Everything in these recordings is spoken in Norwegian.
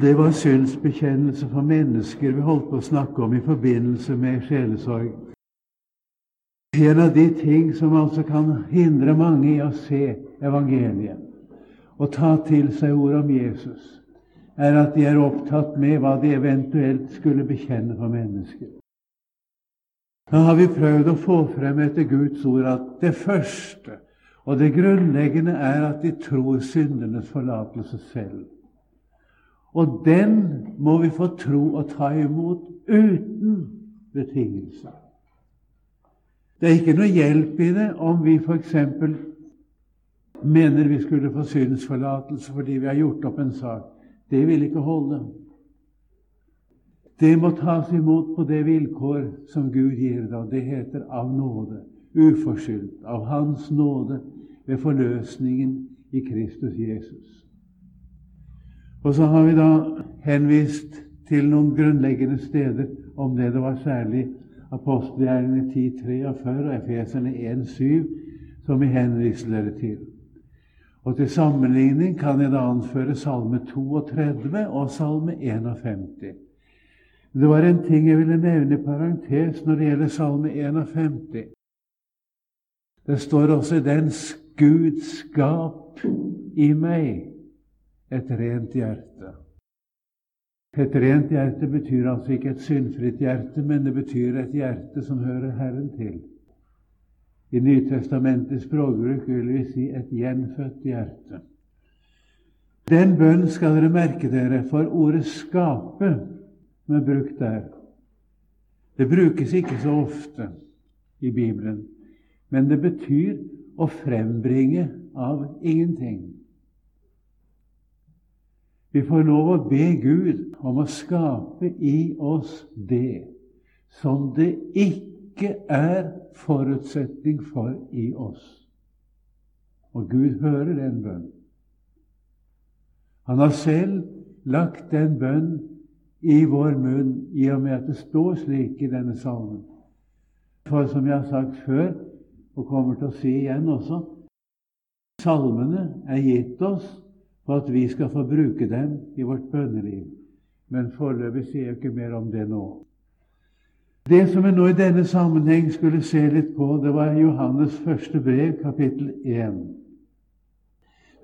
Det var synsbekjennelse for mennesker vi holdt på å snakke om i forbindelse med sjelesorg. En av de ting som altså kan hindre mange i å se evangeliet og ta til seg ordet om Jesus, er at de er opptatt med hva de eventuelt skulle bekjenne for mennesker. Da har vi prøvd å få frem etter Guds ord at det første og det grunnleggende er at de tror syndenes forlatelse selv. Og den må vi få tro og ta imot uten betingelser. Det er ikke noe hjelp i det om vi f.eks. mener vi skulle få synsforlatelse fordi vi har gjort opp en sak. Det vil ikke holde. Det må tas imot på det vilkår som Gud gir det, og det heter av nåde, uforskyldt, av Hans nåde ved forløsningen i Kristus Jesus. Og så har vi da henvist til noen grunnleggende steder om det. Det var særlig apostelgjerningene 10.43 og Efeserne 1.7 som vi henviser dere til. Og Til sammenligning kan jeg da anføre Salme 32 og Salme 51. Det var en ting jeg ville nevne i parentes når det gjelder Salme 51. Det står også i den Gud skap i meg et rent hjerte. Et rent hjerte betyr altså ikke et syndfritt hjerte, men det betyr et hjerte som hører Herren til. I Nytestamentets språkbruk vil vi si et gjenfødt hjerte. Den bønn skal dere merke dere, for ordet 'skape' som er brukt der. Det brukes ikke så ofte i Bibelen, men det betyr å frembringe av ingenting. Vi får lov å be Gud om å skape i oss det som det ikke er forutsetning for i oss. Og Gud hører den bønnen. Han har selv lagt den bønn i vår munn, i og med at det står slik i denne salmen. For som jeg har sagt før, og kommer til å si igjen også Salmene er gitt oss for at vi skal få bruke dem i vårt bønneliv. Men foreløpig sier jeg ikke mer om det nå. Det som vi nå i denne sammenheng skulle se litt på, det var Johannes første brev, kapittel 1.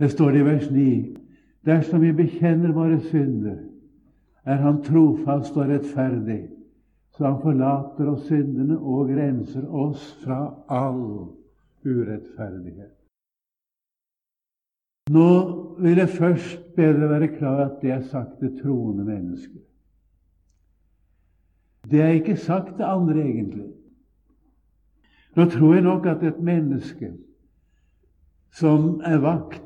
Det står det i vers 9.: Dersom vi bekjenner våre synder, er Han trofast og rettferdig, så Han forlater oss syndene og renser oss fra all urettferdighet. Nå vil jeg først bedre være klar at det er sagt til troende mennesker. Det er ikke sagt til andre, egentlig. Nå tror jeg nok at et menneske som er vakt,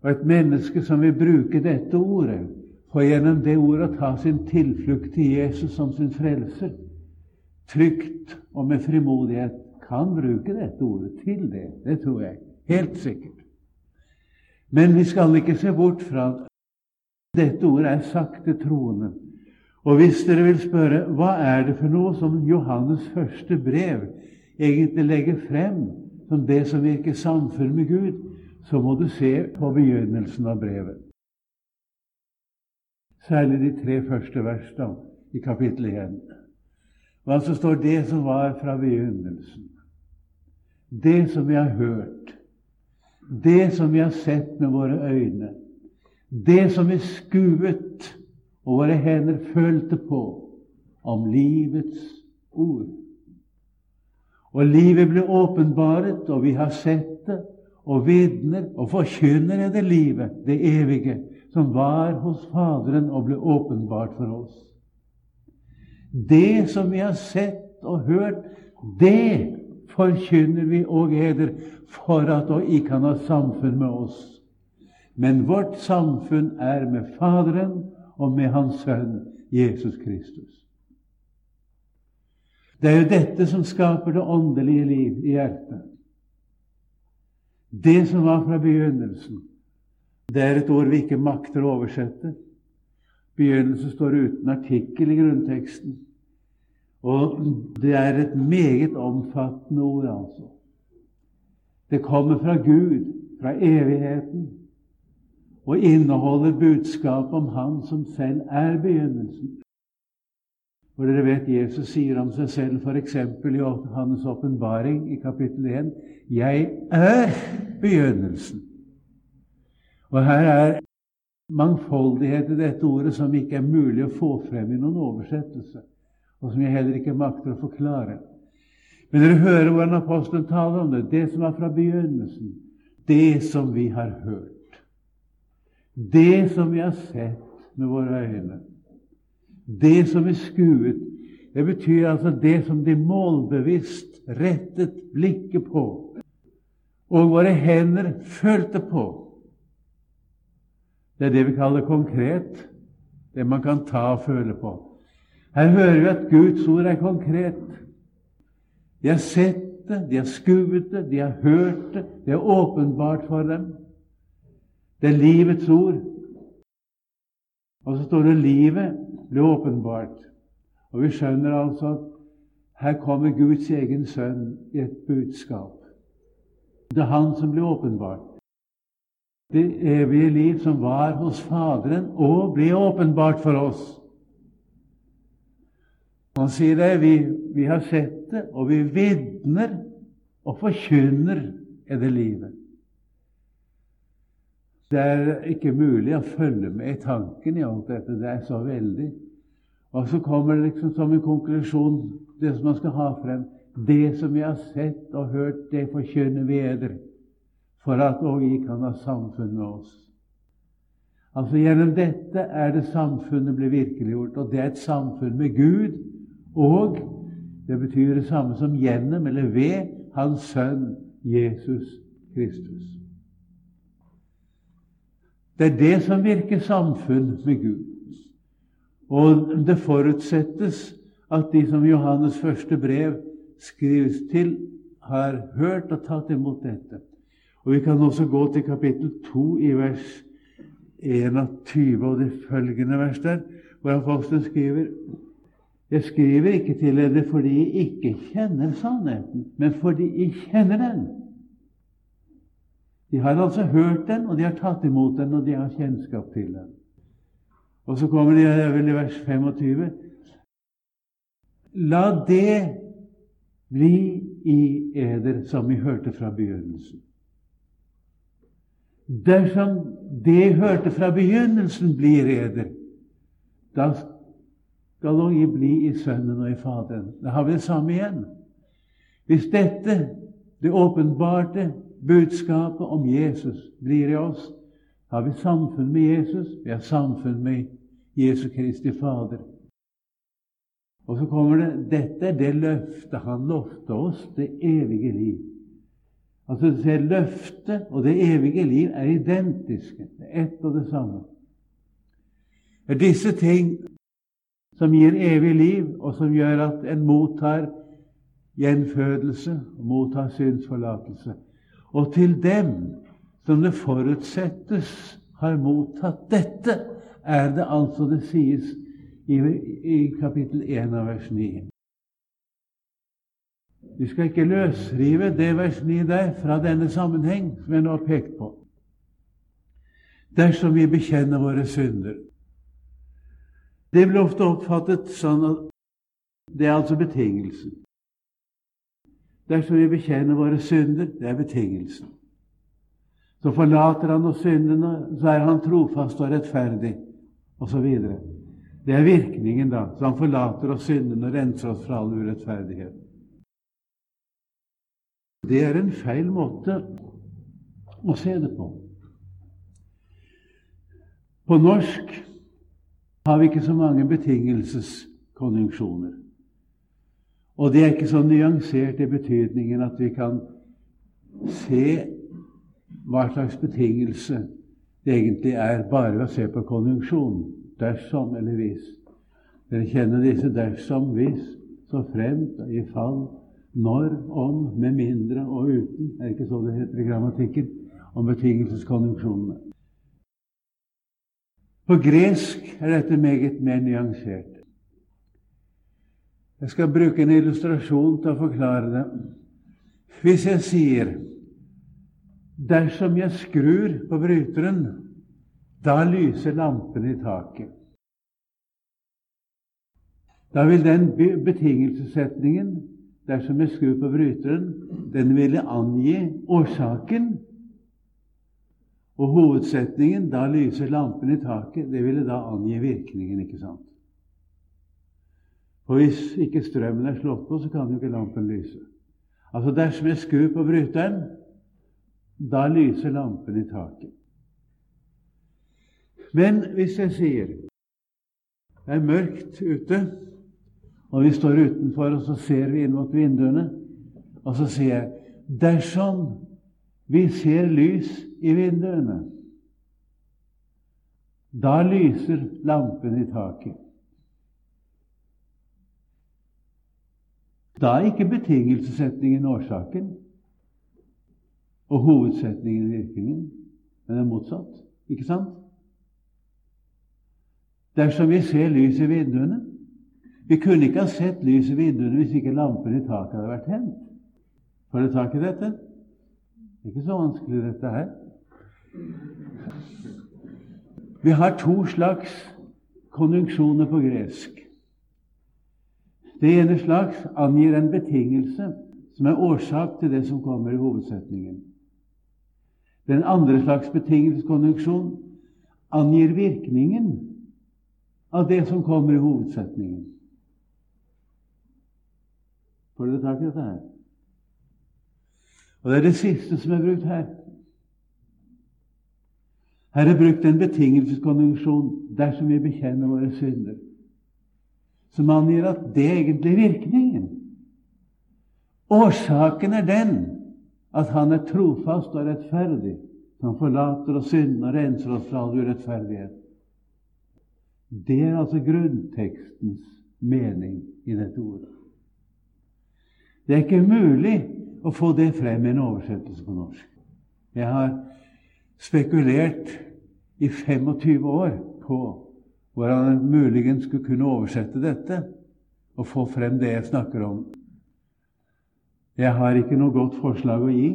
og et menneske som vil bruke dette ordet, og gjennom det ordet ta sin tilflukt til Jesus som sin frelser, trygt og med frimodighet kan bruke dette ordet til det. Det tror jeg. Helt sikkert. Men vi skal ikke se bort fra at dette ordet er sagt til troende. Og hvis dere vil spørre hva er det for noe som Johannes første brev egentlig legger frem som det som virker samfunn med Gud, så må du se på begynnelsen av brevet. Særlig de tre første versene i kapittel 1. Og så står det som var fra begynnelsen. Det som vi har hørt. Det som vi har sett med våre øyne. Det som vi skuet og våre hender følte på om livets ord. Og livet ble åpenbaret, og vi har sett det, og vitner og forkynner det livet, det evige, som var hos Faderen og ble åpenbart for oss. Det som vi har sett og hørt, det forkynner vi og eder for at dere kan ha samfunn med oss. Men vårt samfunn er med Faderen og med Hans Sønn Jesus Kristus. Det er jo dette som skaper det åndelige liv i hjertet. Det som var fra begynnelsen, det er et ord vi ikke makter å oversette. Begynnelsen står uten artikkel i grunnteksten. Og det er et meget omfattende ord, altså. Det kommer fra Gud, fra evigheten. og inneholder budskap om Han som selv er begynnelsen. For dere vet Jesus sier om seg selv f.eks. i Hans åpenbaring i kapittel 1 Jeg er begynnelsen. Og her er mangfoldighet i dette ordet som ikke er mulig å få frem i noen oversettelse, og som jeg heller ikke makter å forklare. Men dere hører hvordan apostelen taler om det. Det som er fra begynnelsen. Det som vi har hørt. Det som vi har sett med våre øyne. Det som vi skuet. Det betyr altså det som de målbevisst rettet blikket på, og våre hender følte på. Det er det vi kaller konkret, det man kan ta og føle på. Her hører vi at Guds ord er konkret. De har sett det, de har skuet det, de har hørt det, det er åpenbart for dem. Det er livets ord. Og så står det 'livet ble åpenbart'. Og vi skjønner altså at her kommer Guds egen sønn i et budskap. Det er Han som ble åpenbart. Det evige liv som var hos Faderen, og ble åpenbart for oss. Han sier det, vi, vi har sett det, og vi vitner og forkynner i det livet. Det er ikke mulig å følge med i tanken i alt dette. Det er så veldig. Og så kommer det liksom som en konklusjon, det som man skal ha frem. Det som vi har sett og hørt, det forkynner vi eder, for at òg vi kan ha samfunn med oss. Altså Gjennom dette er det samfunnet blir virkeliggjort, og det er et samfunn med Gud og det betyr det samme som gjennom eller ved Hans Sønn Jesus Kristus. Det er det som virker samfunn med Gud. Og det forutsettes at de som Johannes' første brev skrives til, har hørt og tatt imot dette. Og Vi kan også gå til kapittel 2 i vers 21 og det følgende vers der, hvor apostelen skriver jeg skriver ikke til dere fordi jeg ikke kjenner sannheten, men fordi jeg kjenner den. De har altså hørt den, og de har tatt imot den, og de har kjennskap til den. Og så kommer de vel i vers 25. La det bli i eder som vi hørte fra begynnelsen. Dersom det hørte fra begynnelsen, blir eder, da skal dere bli i Sønnen og i Faderen. Da har vi det samme igjen. Hvis dette, det åpenbarte budskapet om Jesus, blir i oss, har vi samfunn med Jesus, vi har samfunn med Jesu Kristi Fader. Og så kommer det dette er det løftet han lovte oss, det evige liv. Altså det Løftet og det evige liv er identiske. Det er ett og det samme. Disse ting som gir evig liv, og som gjør at en mottar gjenfødelse mottar synsforlatelse. Og til dem som det forutsettes har mottatt dette, er det altså det sies i, i kapittel 1 av vers 9. Vi skal ikke løsrive det vers 9 der fra denne sammenheng som jeg nå har pekt på. Dersom vi bekjenner våre synder, det blir ofte oppfattet sånn at det er altså betingelsen. Dersom vi bekjenner våre synder, det er betingelsen. Så forlater han oss syndene, så er han trofast og rettferdig, osv. Det er virkningen, da. Så han forlater oss syndene og renser oss fra all urettferdighet. Det er en feil måte å se det på. På norsk har vi ikke så mange betingelseskonjunksjoner. Og det er ikke så nyansert i betydningen at vi kan se hva slags betingelse det egentlig er, bare ved å se på konjunksjonen. Dersom eller hvis. Dere kjenner disse dersom, hvis, så fremt, i fall, når, om, med mindre og uten. Er det ikke så det heter i grammatikken? Om betingelseskonjunksjonene. På gresk er dette meget mer nyansert. Jeg skal bruke en illustrasjon til å forklare det. Hvis jeg sier dersom jeg skrur på bryteren Da lyser lampen i taket. Da vil den betingelsessetningen, dersom jeg skrur på bryteren, den ville angi årsaken. Og hovedsetningen 'da lyser lampen i taket', det ville da angi virkningen, ikke sant? For hvis ikke strømmen er slått på, så kan jo ikke lampen lyse. Altså dersom jeg skrur på bryteren, da lyser lampen i taket. Men hvis jeg sier det er mørkt ute, og vi står utenfor, og så ser vi inn mot vinduene, og så sier jeg dersom vi ser lys i vinduene, da lyser lampen i taket. Da er ikke betingelsessetningen årsaken og hovedsetningen virkningen, men det er motsatt. Ikke sant? Dersom vi ser lys i vinduene Vi kunne ikke ha sett lys i vinduene hvis ikke lampen i taket hadde vært tent. Får du tak i dette? Det er ikke så vanskelig, dette her. Vi har to slags konjunksjoner på gresk. Det ene slags angir en betingelse som er årsak til det som kommer i hovedsetningen. Den andre slags betingelseskonjunksjon angir virkningen av det som kommer i hovedsetningen. Får dere tak i dette her? Og Det er det siste som er brukt her. Her er brukt en betingelseskonjunksjon dersom vi bekjenner våre synder, som angir at det egentlig er virkningen. Årsaken er den at Han er trofast og rettferdig, som forlater oss synden og renser oss fra all urettferdighet. Det er altså grunntekstens mening i dette ordet. Det er ikke mulig å få det frem i en oversettelse på norsk. Jeg har spekulert i 25 år på hvordan jeg muligens skulle kunne oversette dette og få frem det jeg snakker om. Jeg har ikke noe godt forslag å gi.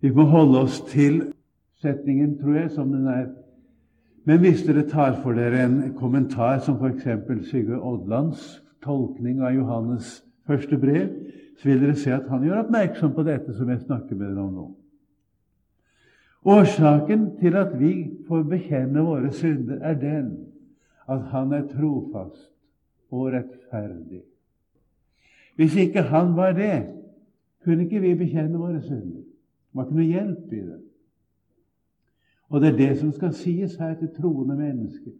Vi må holde oss til setningen, tror jeg, som den er men hvis dere tar for dere en kommentar som f.eks. Sigurd Odlands tolkning av Johannes' første brev, så vil dere se at han gjør oppmerksom på dette som jeg snakker med dere om nå. Årsaken til at vi får bekjenne våre synder, er den at han er trofast og rettferdig. Hvis ikke han var det, kunne ikke vi bekjenne våre synder. Det var ikke noe hjelp i det. Og det er det som skal sies her til troende mennesker.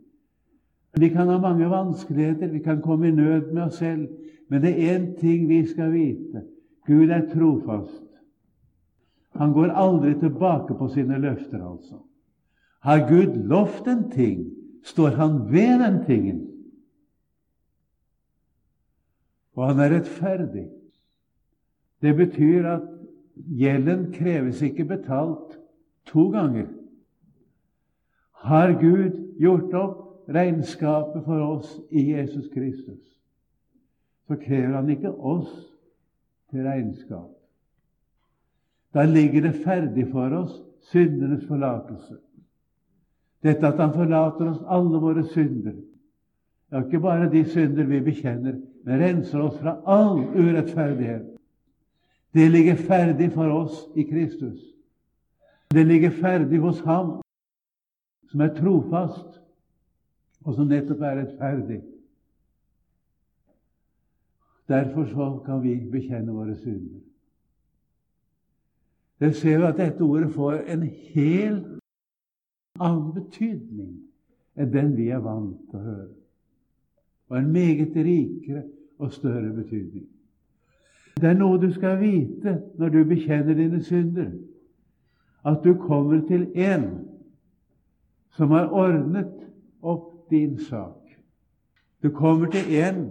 Vi kan ha mange vanskeligheter, vi kan komme i nød med oss selv, men det er én ting vi skal vite. Gud er trofast. Han går aldri tilbake på sine løfter, altså. Har Gud lovt en ting, står han ved den tingen. Og han er rettferdig. Det betyr at gjelden kreves ikke betalt to ganger. Har Gud gjort opp regnskapet for oss i Jesus Kristus, så krever Han ikke oss til regnskap. Da ligger det ferdig for oss syndenes forlatelse. Dette at Han forlater oss alle våre synder. Ja, ikke bare de synder vi bekjenner, men renser oss fra all urettferdighet. Det ligger ferdig for oss i Kristus. Det ligger ferdig hos Ham som er trofast, og som nettopp er rettferdig. Derfor så kan vi bekjenne våre synder. Dere ser vi at dette ordet får en helt annen betydning enn den vi er vant til å høre. Og en meget rikere og større betydning. Det er noe du skal vite når du bekjenner dine synder, at du kommer til en som har ordnet opp din sak. Du kommer til en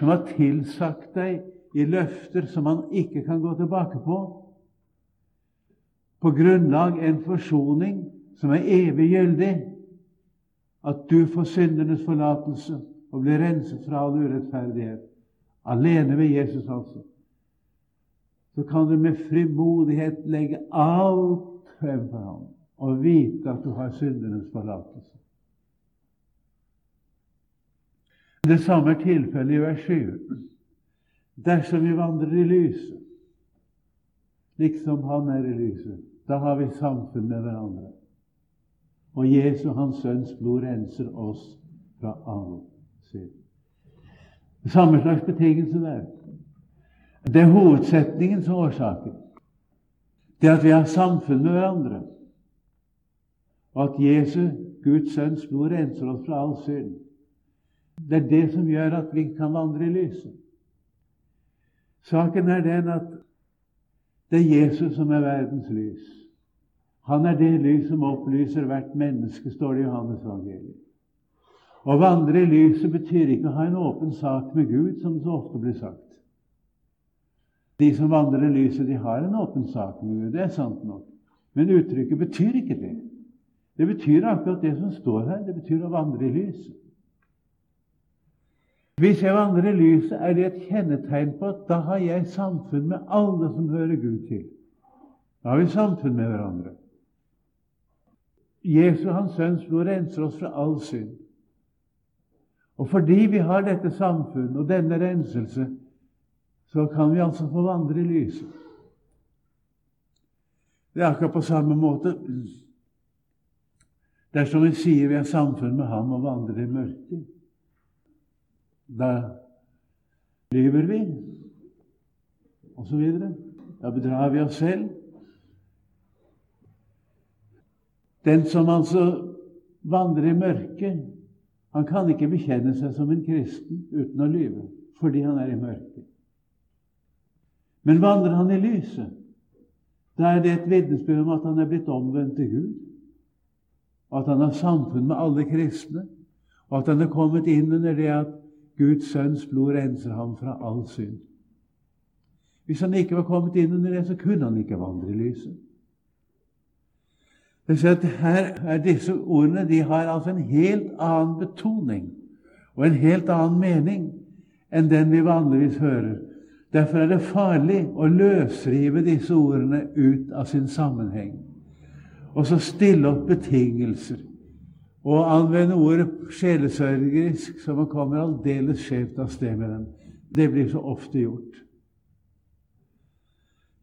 som har tilsagt deg i løfter som han ikke kan gå tilbake på, på grunnlag en forsoning som er evig gyldig, at du får syndenes forlatelse og blir renset fra all urettferdighet. Alene ved Jesus, altså. Så kan du med frimodighet legge alt frem for ham og vite at du har syndernes forlatelse. Det samme er tilfellet i vers 7. Dersom vi vandrer i lyset, liksom Han er i lyset, da har vi samfunn med hverandre. Og Jesu, Hans Sønns blod, renser oss fra all synd. Samme slags betingelse der. Det er hovedsetningen som årsaken. Det at vi har samfunn med hverandre, og at Jesu, Guds Sønns blod, renser oss fra all synd. Det er det som gjør at vi kan vandre i lyset. Saken er den at det er Jesus som er verdens lys. Han er det lys som opplyser hvert menneske, står det i Johannes evangeliet. Å vandre i lyset betyr ikke å ha en åpen sak med Gud, som så ofte blir sagt. De som vandrer i lyset, de har en åpen sak med Gud. Det er sant nok. Men uttrykket betyr ikke det. Det betyr akkurat det som står her. Det betyr å vandre i lyset. Hvis jeg vandrer i lyset, er det et kjennetegn på at da har jeg samfunn med alle som hører Gud til. Da har vi samfunn med hverandre. Jesu, Hans Sønns blod, renser oss fra all synd. Og fordi vi har dette samfunn og denne renselse, så kan vi altså få vandre i lyset. Det er akkurat på samme måte dersom vi sier vi har samfunn med Ham og vandrer i mørket. Da lyver vi, videre. Da bedrar vi oss selv. Den som altså vandrer i mørket, han kan ikke bekjenne seg som en kristen uten å lyve, fordi han er i mørket. Men vandrer han i lyset, da er det et vitnesbyrd om at han er blitt omvendt til Gud, og at han har samfunn med alle kristne, og at han er kommet inn under det at Guds sønns blod renser ham fra all synd. Hvis han ikke var kommet inn under det, så kunne han ikke vandre i lyset. Her er Disse ordene de har altså en helt annen betoning og en helt annen mening enn den vi vanligvis hører. Derfor er det farlig å løsrive disse ordene ut av sin sammenheng og så stille opp betingelser og anvende ordet sjelesørgerisk, så man kommer aldeles skjevt av sted med dem. Det blir så ofte gjort.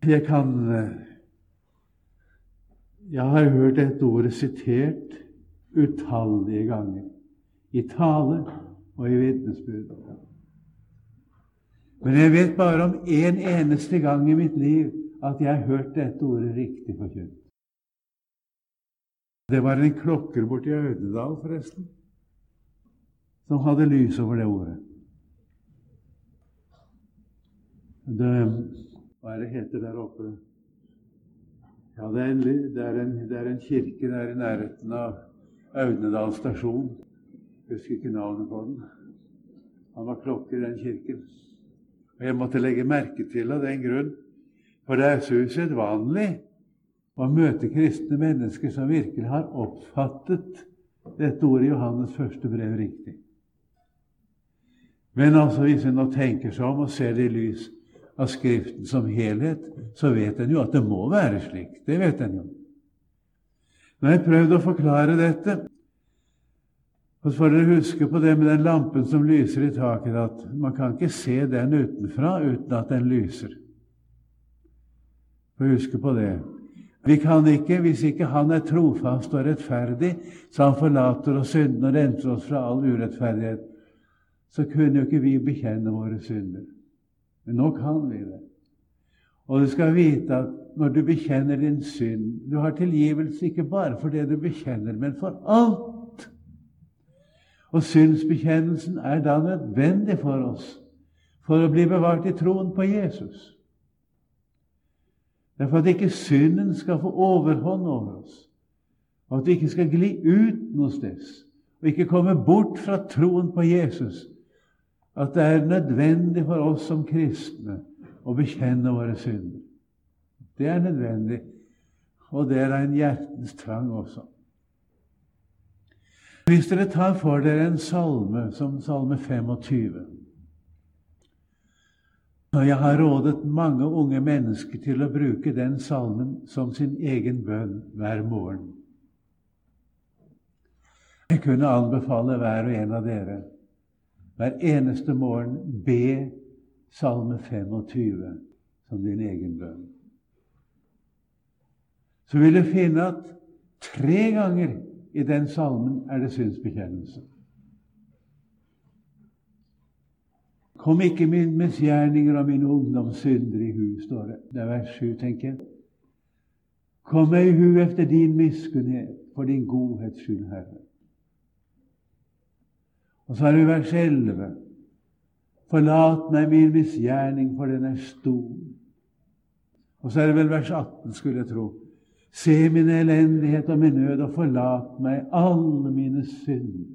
Jeg kan eh, jeg har hørt dette ordet sitert utallige ganger. I tale og i vitnesbyrd. Men jeg vet bare om én en eneste gang i mitt liv at jeg har hørt dette ordet riktig forkynt. Det var en klokker borti Audedal, forresten, som hadde lys over det ordet. Det, hva er det heter der oppe? Ja, det er, en, det, er en, det er en, kirke der i nærheten av Audnedal stasjon. Jeg husker ikke navnet på den. Han var klokker i den kirken. Og jeg måtte legge merke til av den grunn, for det er så usedvanlig å møte kristne mennesker som virkelig har oppfattet dette ordet i Johannes første brev riktig. Men altså, hvis en nå tenker seg om og ser det i lys av Skriften som helhet, så vet en jo at det må være slik. Det vet en jo. Nå har jeg prøvd å forklare dette. Og så får dere huske på det med den lampen som lyser i taket, at man kan ikke se den utenfra uten at den lyser. Få huske på det. Vi kan ikke, hvis ikke Han er trofast og rettferdig, så Han forlater oss syndene og renser oss fra all urettferdighet, så kunne jo ikke vi bekjenne våre synder. Men nå kan vi det. Og du skal vite at når du bekjenner din synd Du har tilgivelse ikke bare for det du bekjenner, men for alt. Og synsbekjennelsen er da nødvendig for oss for å bli bevart i troen på Jesus. Det er for at ikke synden skal få overhånd over oss, og at vi ikke skal gli ut noe sted, og ikke komme bort fra troen på Jesus, at det er nødvendig for oss som kristne å bekjenne våre synder. Det er nødvendig, og det er en hjertens trang også. Hvis dere tar for dere en salme som salme 25 når jeg har rådet mange unge mennesker til å bruke den salmen som sin egen bønn hver morgen. Jeg kunne anbefale hver og en av dere hver eneste morgen be Salme 25 som din egen bønn. Så vil du finne at tre ganger i den salmen er det synsbekjennelse. Kom ikke min misgjerninger og mine ungdomssynder i hu, står det. Det er vers 7, tenker jeg. Kom meg i hu efter din miskunnhet, for din godhets skyld, Herre. Og så er det vers 11. Forlat meg min misgjerning, for den er stor. Og så er det vel vers 18, skulle jeg tro. Se min elendighet og min nød, og forlat meg alle mine synder.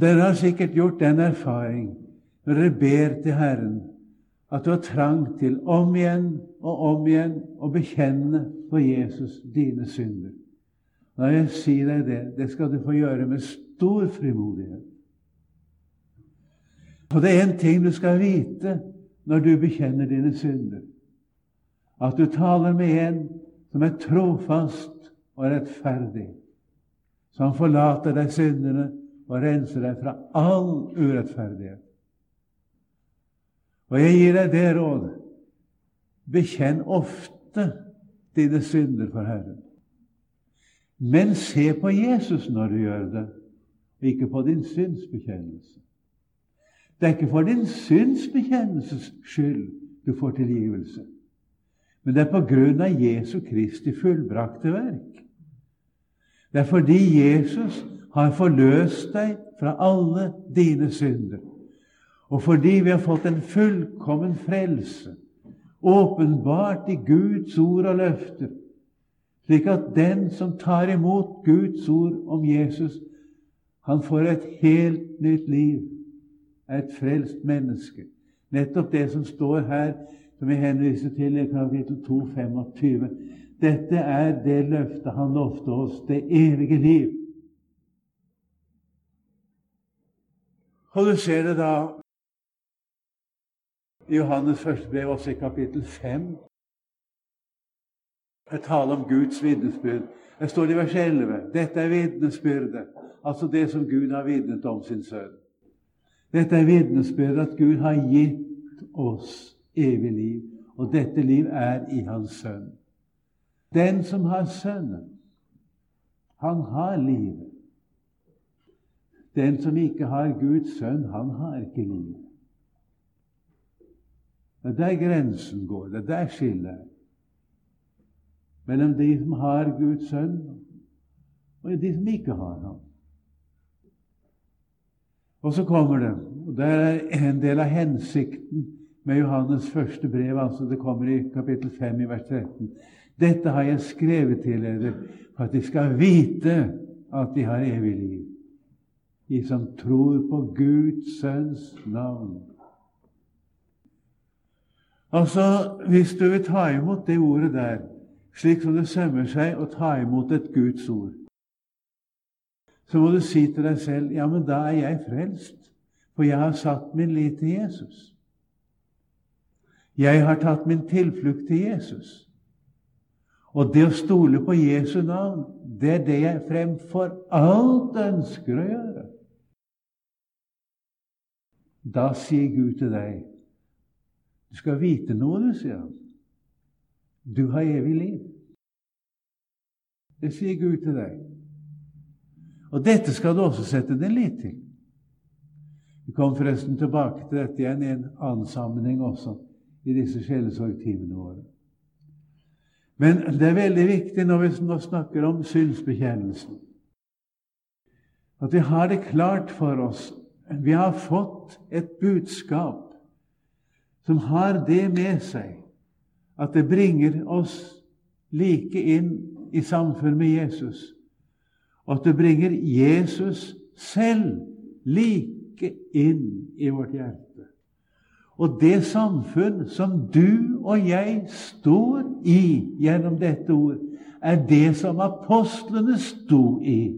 Dere har sikkert gjort den erfaring når dere ber til Herren, at du har trang til om igjen og om igjen å bekjenne for Jesus dine synder. Da vil jeg si deg det, det skal du få gjøre med stor frimodighet. Og det er en ting du skal vite når du bekjenner dine synder. At du taler med en som er trofast og rettferdig, som forlater deg syndene og renser deg fra all urettferdighet. Og jeg gir deg det råd bekjenn ofte dine synder for Herren. Men se på Jesus når du gjør det, og ikke på din synsbekjennelse. Det er ikke for din synsbekjennelses skyld du får tilgivelse, men det er på grunn av Jesu Kristi fullbrakte verk. Det er fordi Jesus har forløst deg fra alle dine synder. Og fordi vi har fått en fullkommen frelse, åpenbart i Guds ord og løfter, slik at den som tar imot Guds ord om Jesus, han får et helt nytt liv, et frelst menneske. Nettopp det som står her, som vi henviser til i kapittel 2, 25. Dette er det løftet han lovte oss, det evige liv. Og du ser det da i Johannes første brev, også i kapittel 5. Jeg taler om Guds vitnesbyrd. Det står i vers 11. Dette er vitnesbyrdet, altså det som Gud har vitnet om sin sønn. Dette er vitnesbyrdet at Gud har gitt oss evig liv, og dette liv er i Hans sønn. Den som har Sønnen, han har livet. Den som ikke har Guds sønn, han har ikke liv. Det er der grensen går. Det er der skillet. Mellom de som har Guds sønn, og de som ikke har ham. Og så kommer det, og det er en del av hensikten med Johannes første brev, altså det kommer i kapittel 5 i vers 13. Dette har jeg skrevet til dere for at de skal vite at de har evig liv de som tror på Guds sønns navn. Altså, Hvis du vil ta imot det ordet der, slik som det sømmer seg å ta imot et Guds ord, så må du si til deg selv ja, men da er jeg frelst, for jeg har satt min lit til Jesus. Jeg har tatt min tilflukt til Jesus. Og det å stole på Jesu navn, det er det jeg fremfor alt ønsker å gjøre. Da sier Gud til deg Du skal vite noe, du, sier han. Du har evig liv. Det sier Gud til deg. Og dette skal du også sette din lit til. Vi kommer forresten tilbake til dette igjen i en annen sammenheng også, i disse sjelesorgtimene våre. Men det er veldig viktig når vi nå snakker om synsbekjennelsen, at vi har det klart for oss vi har fått et budskap som har det med seg at det bringer oss like inn i samfunn med Jesus, og at det bringer Jesus selv like inn i vårt hjerte. Og det samfunn som du og jeg står i gjennom dette ord, er det som apostlene sto i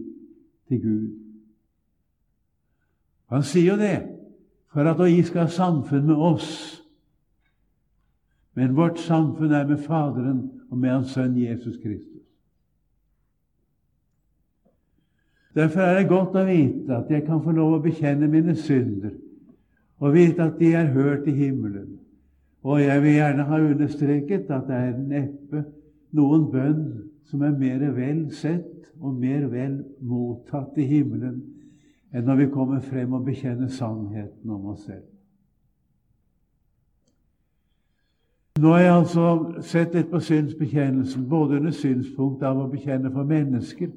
til Gud. Han sier jo det for at vi skal ha samfunn med oss. Men vårt samfunn er med Faderen og med Hans Sønn Jesus Kristus. Derfor er det godt å vite at jeg kan få lov å bekjenne mine synder, og vite at de er hørt i himmelen. Og jeg vil gjerne ha understreket at det er neppe noen bønn som er mer vel sett og mer vel mottatt i himmelen enn når vi kommer frem og bekjenner sannheten om oss selv. Nå har jeg altså sett litt på synsbekjennelsen, både under synspunktet av å bekjenne for mennesker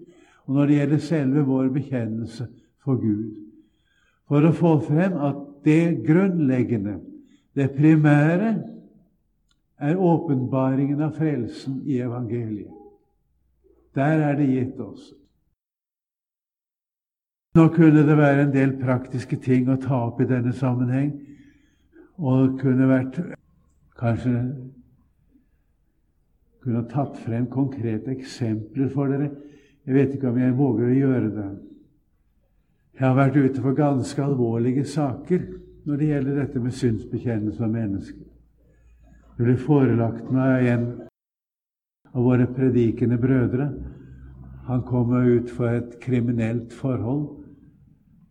og når det gjelder selve vår bekjennelse for Gud, for å få frem at det grunnleggende, det primære, er åpenbaringen av frelsen i evangeliet. Der er det gitt oss. Nå kunne det være en del praktiske ting å ta opp i denne sammenheng, og det kunne vært kanskje kunne tatt frem konkrete eksempler for dere. Jeg vet ikke om jeg våger å gjøre det. Jeg har vært ute for ganske alvorlige saker når det gjelder dette med synsbekjennelse av mennesker. Det ble forelagt meg av en av våre predikende brødre. Han kom ut for et kriminelt forhold.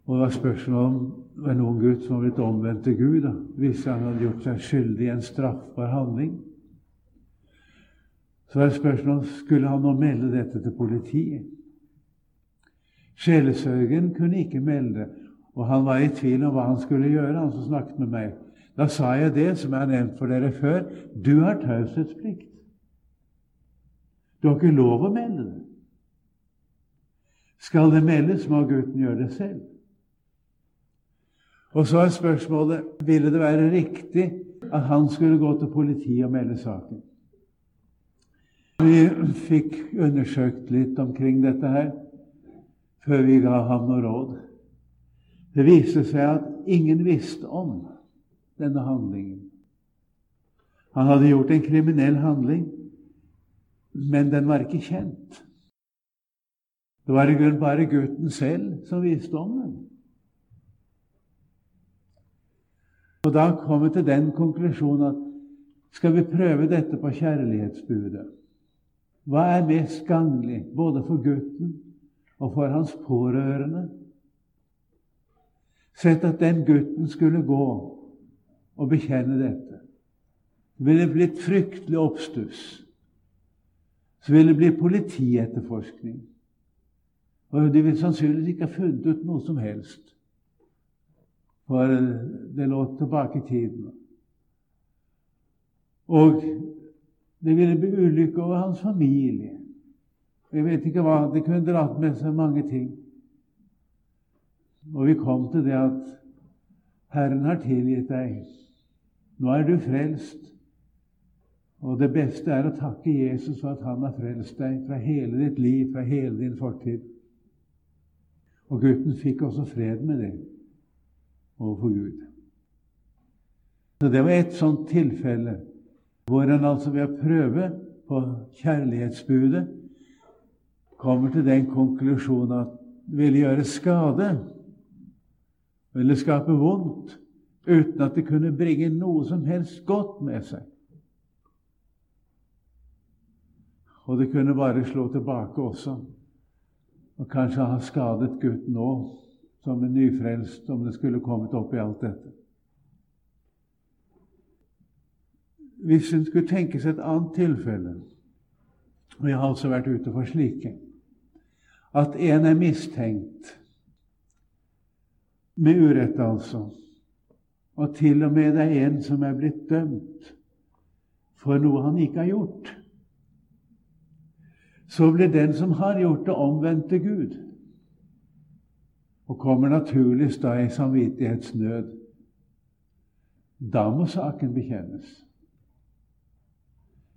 Og det var spørsmål om det var noen gutt som var blitt omvendt til Gud, da, hvis han hadde gjort seg skyldig i en straffbar handling. Så var det spørsmål om skulle han nå melde dette til politiet. Sjelesørgen kunne ikke melde, og han var i tvil om hva han skulle gjøre, han som snakket med meg. Da sa jeg det som jeg har nevnt for dere før. Du har taushetsplikt. Du har ikke lov å melde det. Skal det meldes, må gutten gjøre det selv. Og så er spørsmålet ville det være riktig at han skulle gå til politiet og melde saken. Vi fikk undersøkt litt omkring dette her før vi ga ham noe råd. Det viste seg at ingen visste om denne handlingen. Han hadde gjort en kriminell handling, men den var ikke kjent. Det var i grunnen bare gutten selv som visste om den. Og da kom vi til den konklusjonen at skal vi prøve dette på kjærlighetsbudet? Hva er mest gagnlig både for gutten og for hans pårørende? Sett at den gutten skulle gå og bekjenne dette. Det ville blitt fryktelig oppstuss. Så ville det bli politietterforskning. Og de ville sannsynligvis ikke ha funnet ut noe som helst for det lå tilbake i tiden. Og det ville bli ulykke over hans familie. Jeg vet ikke hva, Det kunne dratt med seg mange ting. Og vi kom til det at Herren har tilgitt deg. Nå er du frelst. Og det beste er å takke Jesus for at han har frelst deg fra hele ditt liv, fra hele din fortid. Og gutten fikk også fred med det overfor Gud. Så Det var et sånt tilfelle hvor en altså ved å prøve på kjærlighetsbudet kommer til den konklusjonen at det ville gjøre skade, ville skape vondt, uten at det kunne bringe noe som helst godt med seg. Og det kunne bare slå tilbake også, og kanskje ha skadet gutten òg som en nyfrelst om det skulle kommet opp i alt dette. Hvis en skulle tenke seg et annet tilfelle, og jeg har altså vært ute for slike, at en er mistenkt med urett altså, og til og med det er en som er blitt dømt for noe han ikke har gjort, så blir den som har gjort det, omvendt til Gud og kommer naturligst da i samvittighetsnød. Da må saken bekjennes.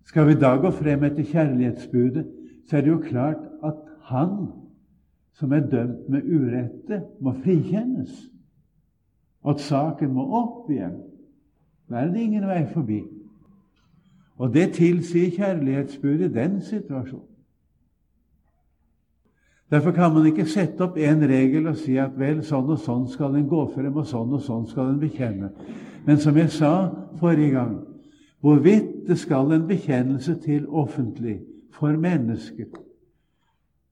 Skal vi da gå frem etter kjærlighetsbudet, så er det jo klart at han som er dømt med urette, må frikjennes. At saken må opp igjen. Da er det ingen vei forbi. Og det tilsier kjærlighetsbudet i den situasjonen. Derfor kan man ikke sette opp en regel og si at vel, sånn og sånn skal en gå frem, og sånn og sånn skal en bekjenne. Men som jeg sa forrige gang, hvorvidt det skal en bekjennelse til offentlig for mennesker,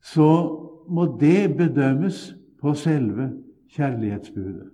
så må det bedømmes på selve kjærlighetsbudet.